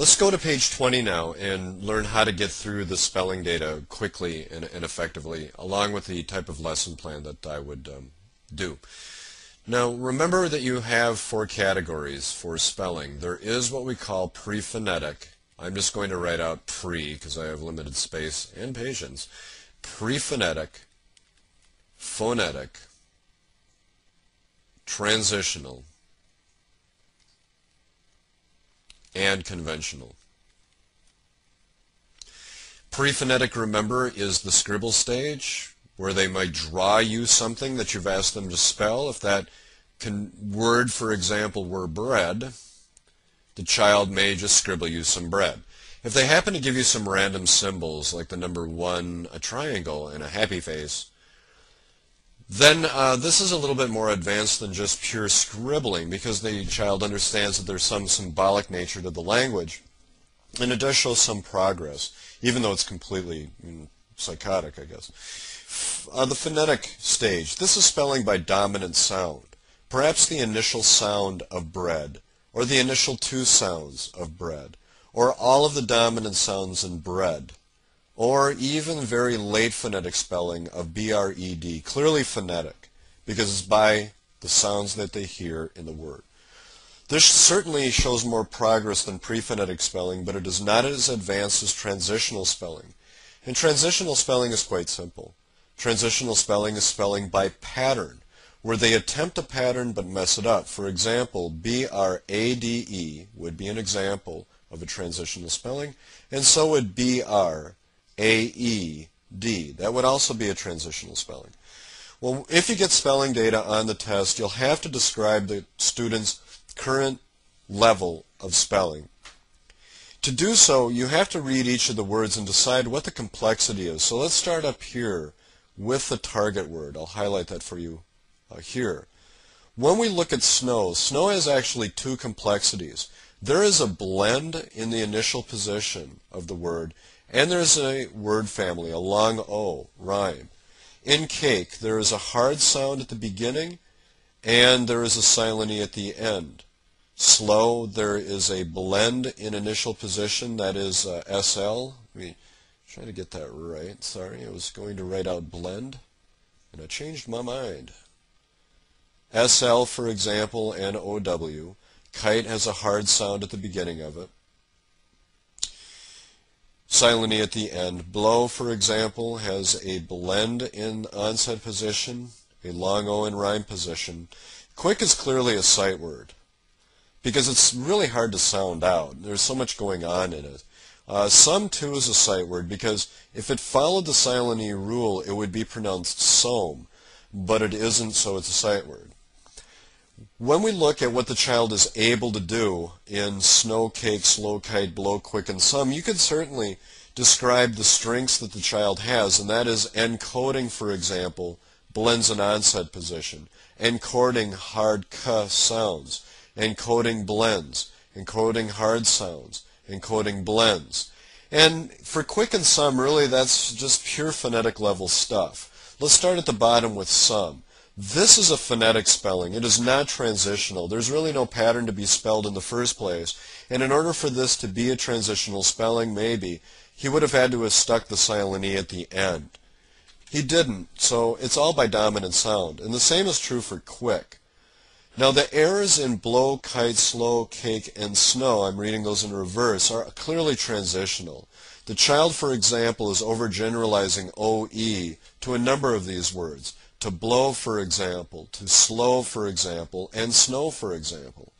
Let's go to page 20 now and learn how to get through the spelling data quickly and, and effectively, along with the type of lesson plan that I would um, do. Now, remember that you have four categories for spelling. There is what we call pre-phonetic. I'm just going to write out pre because I have limited space and patience. Pre-phonetic, phonetic, transitional, and conventional. Pre-phonetic, remember, is the scribble stage where they might draw you something that you've asked them to spell. If that word, for example, were bread, the child may just scribble you some bread. If they happen to give you some random symbols, like the number one, a triangle, and a happy face, then uh, this is a little bit more advanced than just pure scribbling because the child understands that there's some symbolic nature to the language. And it does show some progress, even though it's completely mm, psychotic, I guess. Uh, the phonetic stage. This is spelling by dominant sound. Perhaps the initial sound of bread, or the initial two sounds of bread, or all of the dominant sounds in bread or even very late phonetic spelling of B-R-E-D, clearly phonetic, because it's by the sounds that they hear in the word. This certainly shows more progress than pre-phonetic spelling, but it is not as advanced as transitional spelling. And transitional spelling is quite simple. Transitional spelling is spelling by pattern, where they attempt a pattern but mess it up. For example, B-R-A-D-E would be an example of a transitional spelling, and so would B-R a-E-D. That would also be a transitional spelling. Well, if you get spelling data on the test, you'll have to describe the student's current level of spelling. To do so, you have to read each of the words and decide what the complexity is. So let's start up here with the target word. I'll highlight that for you uh, here. When we look at snow, snow has actually two complexities. There is a blend in the initial position of the word, and there's a word family, a long O, rhyme. In cake, there is a hard sound at the beginning, and there is a silent E at the end. Slow, there is a blend in initial position, that is uh, SL. Let me try to get that right. Sorry, I was going to write out blend, and I changed my mind. SL, for example, and OW. Kite has a hard sound at the beginning of it silent E at the end. Blow, for example, has a blend in onset position, a long O in rhyme position. Quick is clearly a sight word because it's really hard to sound out. There's so much going on in it. Uh, some, too, is a sight word because if it followed the silent E rule, it would be pronounced som, but it isn't, so it's a sight word. When we look at what the child is able to do in snow, cake, slow kite, blow, quick, and some, you could certainly describe the strengths that the child has, and that is encoding, for example, blends and onset position, encoding hard k sounds, encoding blends, encoding hard sounds, encoding blends. And for quick and some, really that's just pure phonetic level stuff. Let's start at the bottom with some. This is a phonetic spelling. It is not transitional. There's really no pattern to be spelled in the first place. And in order for this to be a transitional spelling, maybe, he would have had to have stuck the silent E at the end. He didn't, so it's all by dominant sound. And the same is true for quick. Now the errors in blow, kite, slow, cake, and snow, I'm reading those in reverse, are clearly transitional. The child, for example, is overgeneralizing OE to a number of these words to blow, for example, to slow, for example, and snow, for example.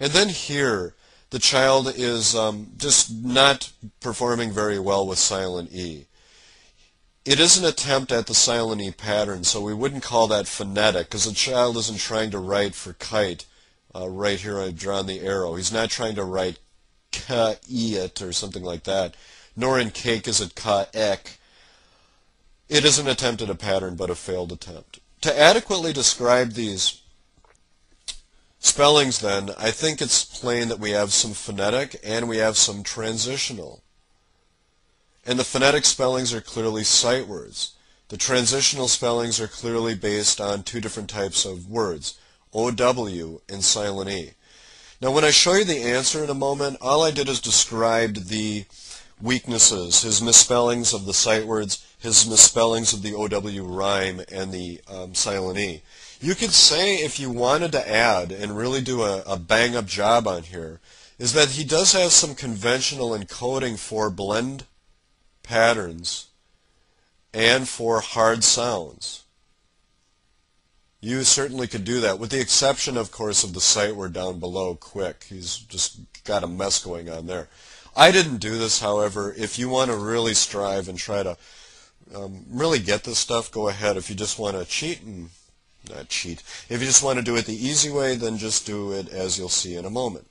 And then here, the child is um, just not performing very well with silent E. It is an attempt at the silent E pattern, so we wouldn't call that phonetic because the child isn't trying to write for kite. Uh, right here I've drawn the arrow. He's not trying to write ka-it or something like that. Nor in cake is it ka-ek it is an attempt at a pattern, but a failed attempt. To adequately describe these spellings, then, I think it's plain that we have some phonetic and we have some transitional. And the phonetic spellings are clearly sight words. The transitional spellings are clearly based on two different types of words, OW and silent E. Now when I show you the answer in a moment, all I did is described the weaknesses, his misspellings of the sight words, his misspellings of the OW rhyme and the um, silent E. You could say if you wanted to add and really do a, a bang up job on here, is that he does have some conventional encoding for blend patterns and for hard sounds. You certainly could do that, with the exception, of course, of the sight word down below, quick. He's just got a mess going on there. I didn't do this, however. If you want to really strive and try to um, really get this stuff, go ahead. If you just want to cheat and not cheat, if you just want to do it the easy way, then just do it as you'll see in a moment.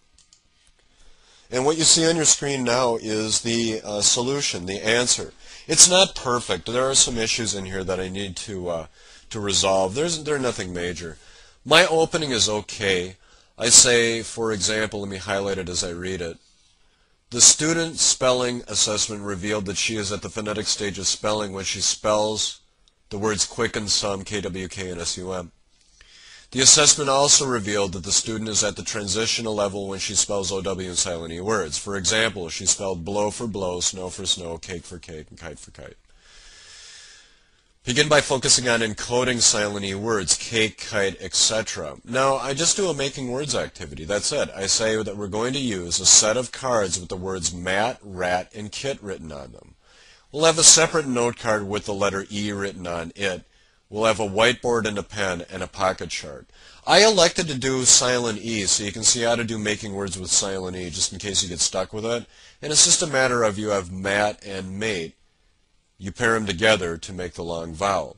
And what you see on your screen now is the uh, solution, the answer. It's not perfect. There are some issues in here that I need to uh, to resolve. There's there's nothing major. My opening is okay. I say, for example, let me highlight it as I read it. The student spelling assessment revealed that she is at the phonetic stage of spelling when she spells the words quick and some, KWK and SUM. The assessment also revealed that the student is at the transitional level when she spells OW and silent E words. For example, she spelled blow for blow, snow for snow, cake for cake, and kite for kite. Begin by focusing on encoding silent E words, cake, kite, etc. Now, I just do a making words activity. That's it. I say that we're going to use a set of cards with the words mat, rat, and kit written on them. We'll have a separate note card with the letter E written on it We'll have a whiteboard and a pen and a pocket chart. I elected to do silent E so you can see how to do making words with silent E just in case you get stuck with it. And it's just a matter of you have mat and mate. You pair them together to make the long vowel.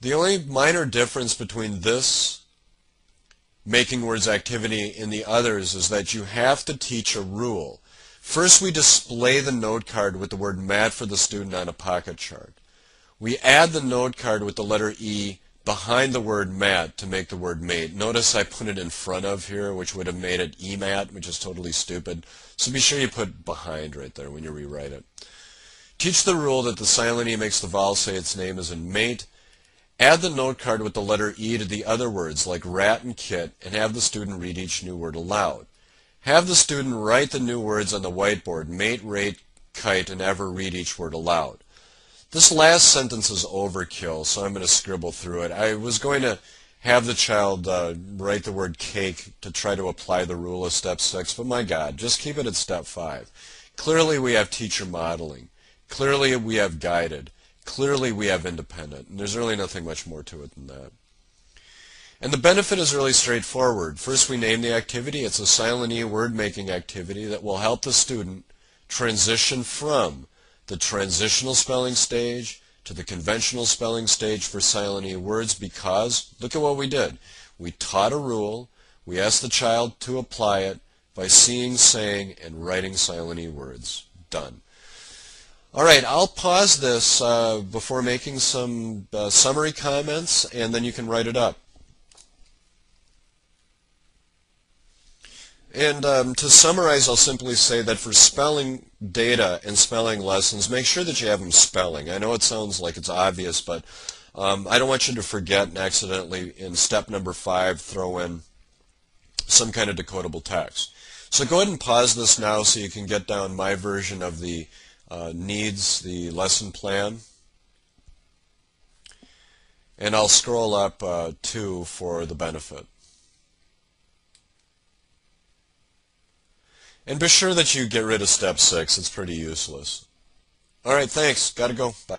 The only minor difference between this making words activity and the others is that you have to teach a rule. First we display the note card with the word mat for the student on a pocket chart. We add the note card with the letter E behind the word mat to make the word mate. Notice I put it in front of here, which would have made it EMAT, which is totally stupid. So be sure you put behind right there when you rewrite it. Teach the rule that the silent E makes the vowel say its name is in mate. Add the note card with the letter E to the other words like rat and kit and have the student read each new word aloud. Have the student write the new words on the whiteboard, mate, rate, kite, and ever read each word aloud. This last sentence is overkill, so I'm going to scribble through it. I was going to have the child uh, write the word cake to try to apply the rule of step six, but my God, just keep it at step five. Clearly we have teacher modeling. Clearly we have guided. Clearly we have independent. And there's really nothing much more to it than that. And the benefit is really straightforward. First we name the activity. It's a silent E word making activity that will help the student transition from the transitional spelling stage to the conventional spelling stage for silent E words because look at what we did. We taught a rule. We asked the child to apply it by seeing, saying, and writing silent E words. Done. All right, I'll pause this uh, before making some uh, summary comments, and then you can write it up. And um, to summarize, I'll simply say that for spelling data and spelling lessons, make sure that you have them spelling. I know it sounds like it's obvious, but um, I don't want you to forget and accidentally, in step number five, throw in some kind of decodable text. So go ahead and pause this now so you can get down my version of the uh, needs, the lesson plan. And I'll scroll up uh, two for the benefit. And be sure that you get rid of step six. It's pretty useless. All right, thanks. Got to go. Bye.